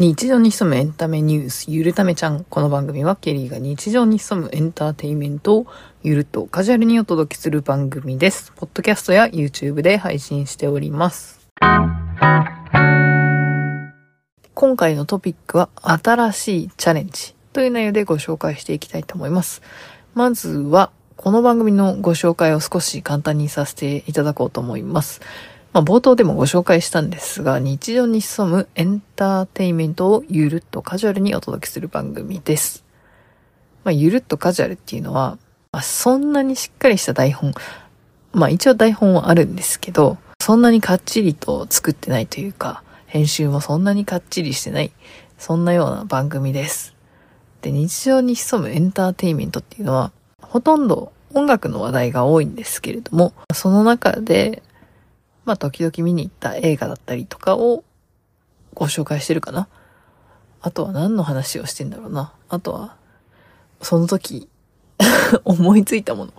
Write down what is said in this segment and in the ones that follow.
日常に潜むエンタメニュース、ゆるためちゃん。この番組はケリーが日常に潜むエンターテインメントをゆるとカジュアルにお届けする番組です。ポッドキャストや YouTube で配信しております。今回のトピックは新しいチャレンジという内容でご紹介していきたいと思います。まずは、この番組のご紹介を少し簡単にさせていただこうと思います。まあ、冒頭でもご紹介したんですが、日常に潜むエンターテインメントをゆるっとカジュアルにお届けする番組です。まあ、ゆるっとカジュアルっていうのは、まあ、そんなにしっかりした台本、まあ一応台本はあるんですけど、そんなにかっちりと作ってないというか、編集もそんなにかっちりしてない、そんなような番組です。で、日常に潜むエンターテインメントっていうのは、ほとんど音楽の話題が多いんですけれども、その中で、まあ時々見に行った映画だったりとかをご紹介してるかな。あとは何の話をしてんだろうな。あとは、その時、思いついたもの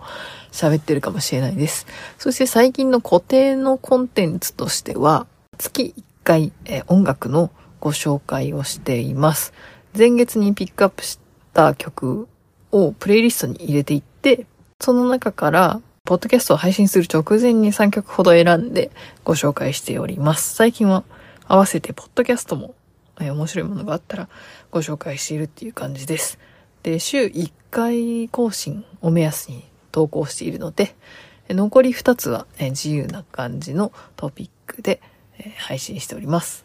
喋ってるかもしれないです。そして最近の固定のコンテンツとしては、月1回、え音楽のご紹介をしています。前月にピックアップした曲をプレイリストに入れていって、その中から、ポッドキャストを配信する直前に3曲ほど選んでご紹介しております。最近は合わせてポッドキャストも、えー面白いものがあったらご紹介しているっていう感じです。で、週1回更新を目安に投稿しているので、残り2つは、え自由な感じのトピックで、えー配信しております。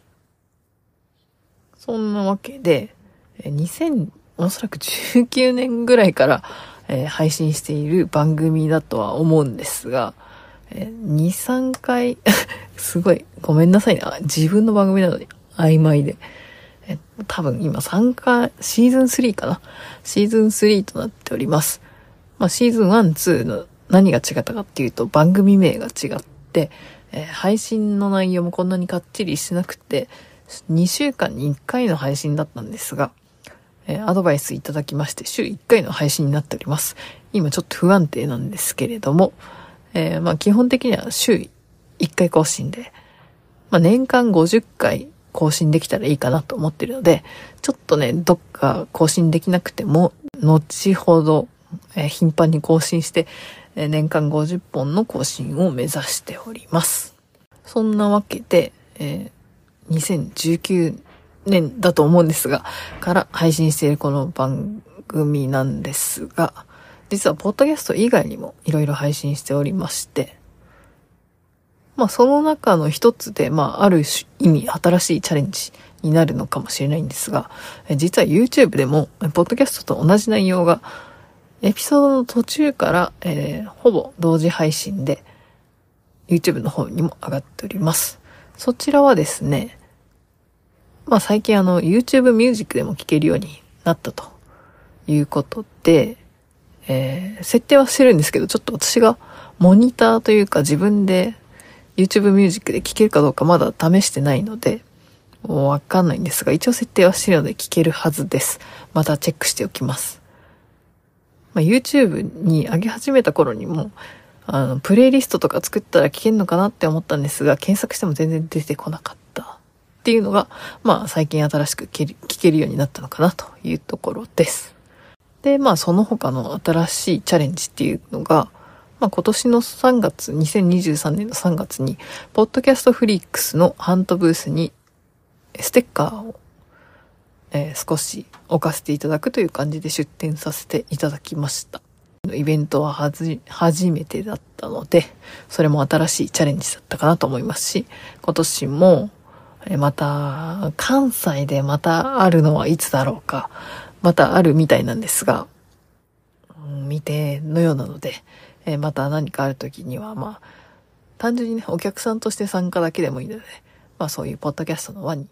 そんなわけで、2000、おそらく19年ぐらいから、えー配信している番組だとは思うんですが、えー2、3回、すごい、ごめんなさいね。自分の番組なのに曖昧で。え多分今3回、シーズン3かなシーズン3となっております。まあシーズン1、2の何が違ったかっていうと番組名が違って、えー配信の内容もこんなにかっちりしなくて、2週間に1回の配信だったんですが、えーアドバイスいただきまして、週1回の配信になっております。今ちょっと不安定なんですけれども、えーまあ基本的には週1回更新で、まあ年間50回更新できたらいいかなと思ってるので、ちょっとね、どっか更新できなくても、後ほど、えー頻繁に更新して、えー年間50本の更新を目指しております。そんなわけで、えー2019年だと思うんですが、から配信しているこの番組なんですが、実はポッドキャスト以外にもいろいろ配信しておりまして、まあその中の一つで、まあある意味新しいチャレンジになるのかもしれないんですが、実は YouTube でも、ポッドキャストと同じ内容が、エピソードの途中から、えーほぼ同時配信で、YouTube の方にも上がっております。そちらはですね、まあ最近あの YouTube Music でも聴けるようになったということで、えー設定はしてるんですけど、ちょっと私がモニターというか自分で YouTube Music で聴けるかどうかまだ試してないので、もうわかんないんですが、一応設定はしてるので聴けるはずです。またチェックしておきます。まあ、YouTube に上げ始めた頃にも、あの、プレイリストとか作ったら聞けるのかなって思ったんですが、検索しても全然出てこなかったっていうのが、まあ最近新しく聞けるようになったのかなというところです。で、まあその他の新しいチャレンジっていうのが、まあ今年の3月、2023年の3月に、ポッドキャストフリックスのハントブースに、ステッカーを、えー少し置かせていただくという感じで出展させていただきました。イベントははじ、初めてだったので、それも新しいチャレンジだったかなと思いますし、今年も、また、関西でまたあるのはいつだろうか、またあるみたいなんですが、うん未定のようなので、えまた何かある時には、まあ、単純にね、お客さんとして参加だけでもいいので、まあそういうポッドキャストの輪に、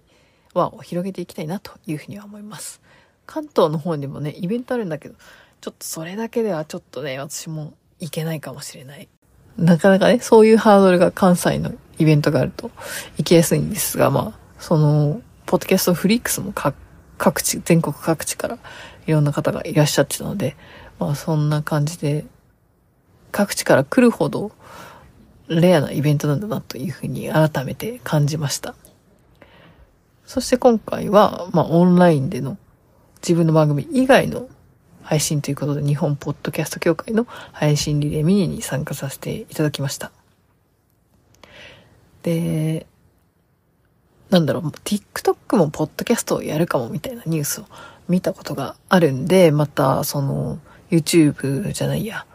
輪を広げていきたいなというふうには思います。関東の方にもね、イベントあるんだけど、ちょっとそれだけではちょっとね、私も行けないかもしれない。なかなかね、そういうハードルが関西のイベントがあると行きやすいんですが、まあ、その、ポッドキャストフリックスも各地、全国各地からいろんな方がいらっしゃってたので、まあそんな感じで、各地から来るほどレアなイベントなんだなというふうに改めて感じました。そして今回は、まあ、オンラインでの自分の番組以外の配信ということで、日本ポッドキャスト協会の配信リレーミニに参加させていただきました。で、なんだろう、TikTok もポッドキャストをやるかもみたいなニュースを見たことがあるんで、また、その、YouTube じゃないや、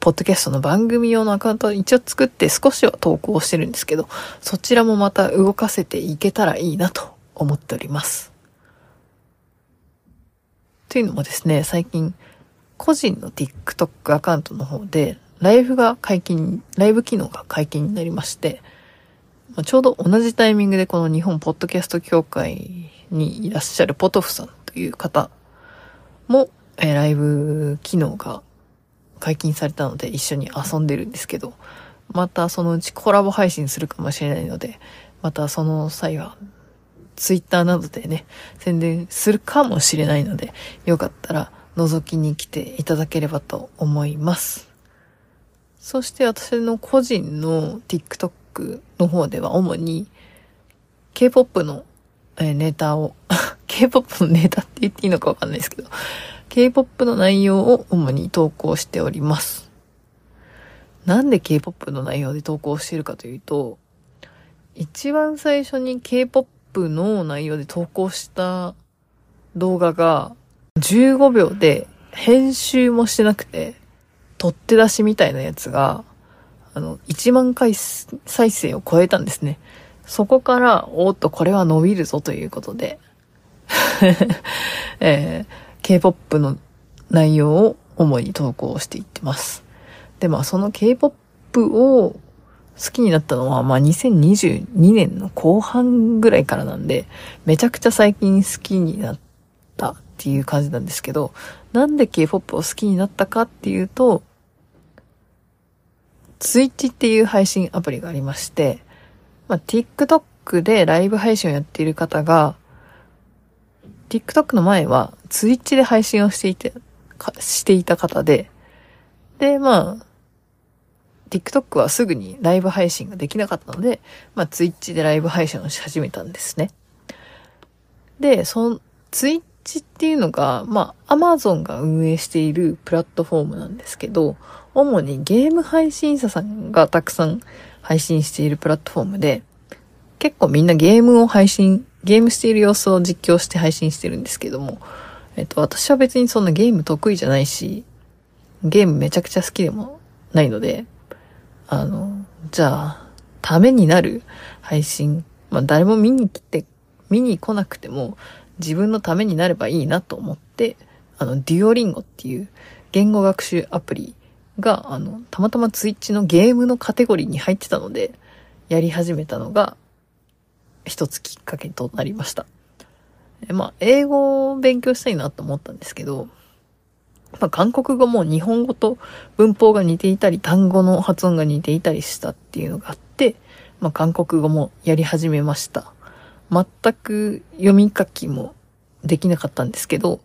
ポッドキャストの番組用のアカウントを一応作って少しは投稿してるんですけど、そちらもまた動かせていけたらいいなと思っております。というのもですね、最近、個人の TikTok アカウントの方で、ライブが解禁、ライブ機能が解禁になりまして、まちょうど同じタイミングでこの日本ポッドキャスト協会にいらっしゃるポトフさんという方も、えライブ機能が解禁されたので一緒に遊んでるんですけど、またそのうちコラボ配信するかもしれないので、またその際はツイッターなどでね、宣伝するかもしれないので、よかったら覗きに来ていただければと思います。そして私の個人の TikTok の方では主に K-POP のネタを K-POP のネタって言っていいのかわかんないですけど、K-POP の内容を主に投稿しております。なんで K-POP の内容で投稿しているかというと、一番最初に K-POP の内容で投稿した動画が15秒で編集もしてなくて、取って出しみたいなやつが、あの、1万回再生を超えたんですね。そこから、おっと、これは伸びるぞということで、えー、K-POP の内容を主に投稿していってます。で、まあ、その K-POP を好きになったのは、まあ、2022年の後半ぐらいからなんで、めちゃくちゃ最近好きになったっていう感じなんですけど、なんで K-POP を好きになったかっていうと、Twitch っていう配信アプリがありまして、まあ、TikTok でライブ配信をやっている方が、TikTok の前は Twitch で配信をしていて、していた方で、で、まあ、TikTok はすぐにライブ配信ができなかったので、まあ Twitch でライブ配信をし始めたんですね。で、その Twitch っていうのが、まあ Amazon が運営しているプラットフォームなんですけど、主にゲーム配信者さんがたくさん配信しているプラットフォームで、結構みんなゲームを配信、ゲームしている様子を実況して配信してるんですけども、えっと、私は別にそんなゲーム得意じゃないし、ゲームめちゃくちゃ好きでもないので、あの、じゃあ、ためになる配信、まあ誰も見に来て、見に来なくても自分のためになればいいなと思って、あの、デュオリンゴっていう言語学習アプリが、あの、たまたまツイッチのゲームのカテゴリーに入ってたので、やり始めたのが、一つきっかけとなりました。まあ、英語を勉強したいなと思ったんですけど、まあ、韓国語も日本語と文法が似ていたり、単語の発音が似ていたりしたっていうのがあって、まあ、韓国語もやり始めました。全く読み書きもできなかったんですけど、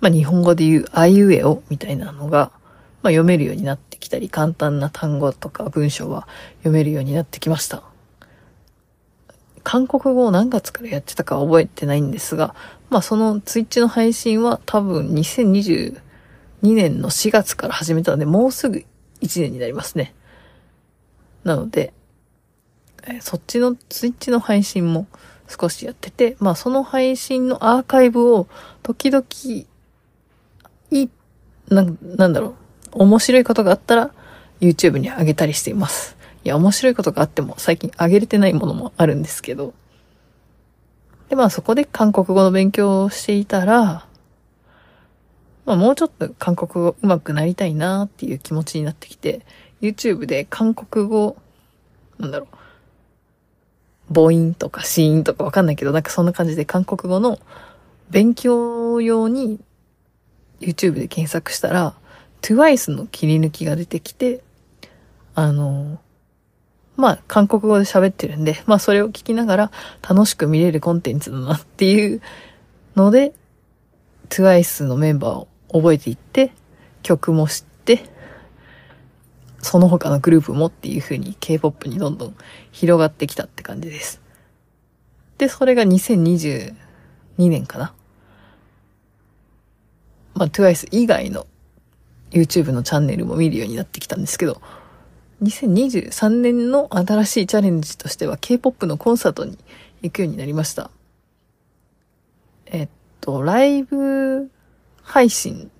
まあ、日本語で言うあいうえおみたいなのが、まあ、読めるようになってきたり、簡単な単語とか文章は読めるようになってきました。韓国語を何月からやってたか覚えてないんですが、まあそのツイッチの配信は多分2022年の4月から始めたので、もうすぐ1年になりますね。なので、えそっちのツイッチの配信も少しやってて、まあその配信のアーカイブを時々、いい、な、なんだろう、面白いことがあったら YouTube に上げたりしています。いや、面白いことがあっても最近上げれてないものもあるんですけど。で、まあそこで韓国語の勉強をしていたら、まあもうちょっと韓国語上手くなりたいなっていう気持ちになってきて、YouTube で韓国語、なんだろう、母音とか子音とかわかんないけど、なんかそんな感じで韓国語の勉強用に YouTube で検索したら、TWICE の切り抜きが出てきて、あの、まあ、韓国語で喋ってるんで、まあ、それを聞きながら楽しく見れるコンテンツだなっていうので、TWICE のメンバーを覚えていって、曲も知って、その他のグループもっていう風に K-POP にどんどん広がってきたって感じです。で、それが2022年かな。まあ、TWICE 以外の YouTube のチャンネルも見るようになってきたんですけど、2023年の新しいチャレンジとしては K-POP のコンサートに行くようになりました。えっと、ライブ配信、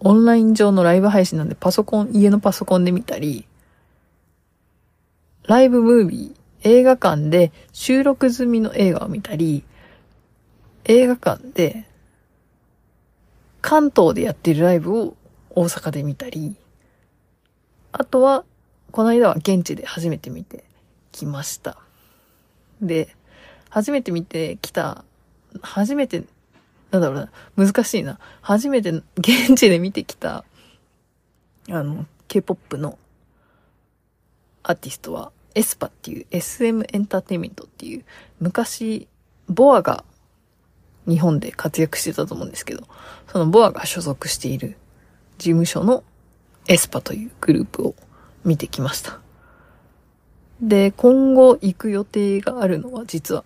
オンライン上のライブ配信なんでパソコン、家のパソコンで見たり、ライブムービー、映画館で収録済みの映画を見たり、映画館で関東でやってるライブを大阪で見たり、あとは、この間は現地で初めて見てきました。で、初めて見てきた、初めて、なんだろうな、難しいな。初めて現地で見てきた、あの、K-POP のアーティストは、エスパっていう SM エンターテイメントっていう、昔、ボアが日本で活躍してたと思うんですけど、そのボアが所属している事務所のaespa というグループを見てきました。で、今後行く予定があるのは実は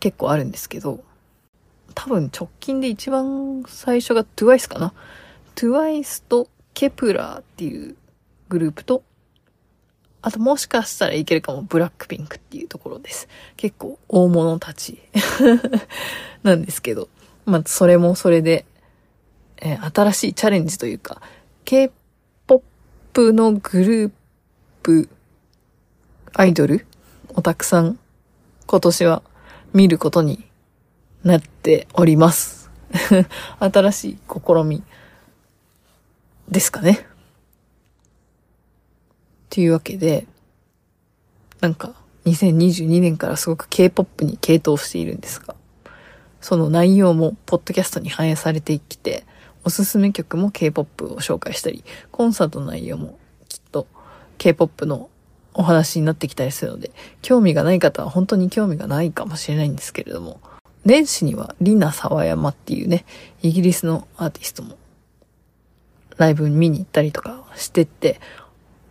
結構あるんですけど、多分直近で一番最初が TWICE かな。TWICE と Kep1er っていうグループとあともしかしたらいけるかも、 BLACKPINK っていうところです。結構大物たち なんですけど、まあ、それもそれで、えー、新しいチャレンジというか、K-POP のグループ、アイドルをたくさん今年は見ることになっております。新しい試みですかね。というわけで、なんか、2022年からすごく K-POP に傾倒しているんですが、その内容もポッドキャストに反映されてきて、おすすめ曲も K-POP を紹介したり、コンサートの内容もきっと K-POP のお話になってきたりするので、興味がない方は本当に興味がないかもしれないんですけれども、年始にはリナ・サワヤマっていうね、イギリスのアーティストもライブ見に行ったりとかしてって、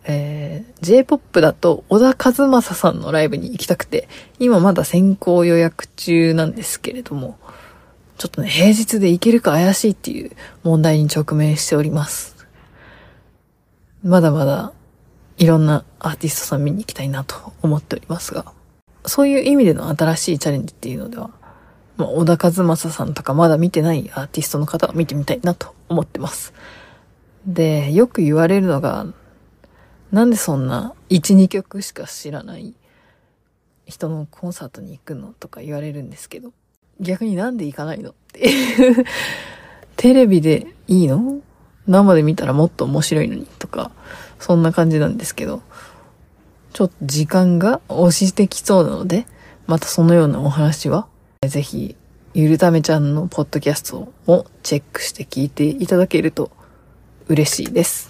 えー、J-POP だと小田和正さんのライブに行きたくて、今まだ先行予約中なんですけれども、ちょっとね、平日で行けるか怪しいっていう問題に直面しております。まだまだいろんなアーティストさん見に行きたいなと思っておりますが、そういう意味での新しいチャレンジっていうのでは、まあ、小田和正さんとかまだ見てないアーティストの方は見てみたいなと思ってます。で、よく言われるのが、なんでそんな1、2曲しか知らない人のコンサートに行くのとか言われるんですけど、逆になんで行かないのって テレビでいいの？生で見たらもっと面白いのにとか、そんな感じなんですけど、ちょっと時間が押してきそうなので、またそのようなお話は、ぜひ、ゆるためちゃんのポッドキャストをチェックして聞いていただけると嬉しいです。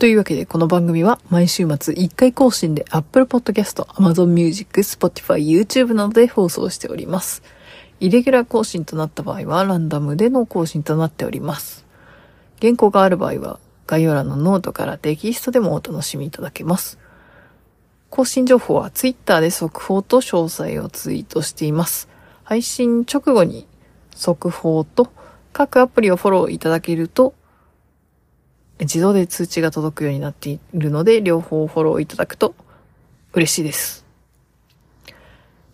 というわけで、この番組は毎週末1回更新で Apple Podcast、Amazon Music、Spotify、YouTube などで放送しております。イレギュラー更新となった場合はランダムでの更新となっております。原稿がある場合は概要欄のノートからテキストでもお楽しみいただけます。更新情報は Twitter で速報と詳細をツイートしています。配信直後に速報と各アプリをフォローいただけると自動で通知が届くようになっているので、両方フォローいただくと嬉しいです。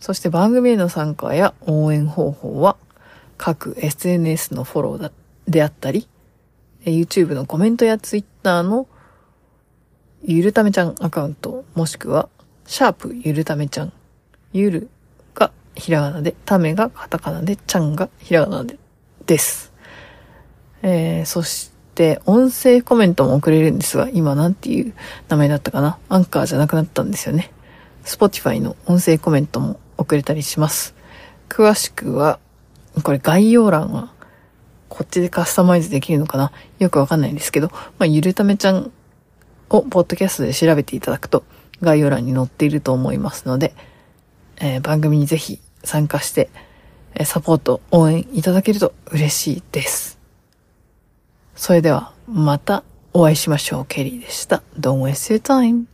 そして番組への参加や応援方法は、各 SNS のフォローだであったり、YouTube のコメントや Twitter のゆるためちゃんアカウント、もしくは、シャープゆるためちゃん。ゆるがひらがなで、ためがカタカナで、ちゃんがひらがなで、です。えー、そして、って音声コメントも送れるんですが、今なんていう名前だったかな？アンカーじゃなくなったんですよね。Spotify の音声コメントも送れたりします。詳しくは、これ概要欄はこっちでカスタマイズできるのかな？よくわかんないんですけど、まあ、ゆるためちゃんをポッドキャストで調べていただくと概要欄に載っていると思いますので、えー、番組にぜひ参加して、サポート、応援いただけると嬉しいです。それでは、またお会いしましょう。ケリーでした。Don't waste your time.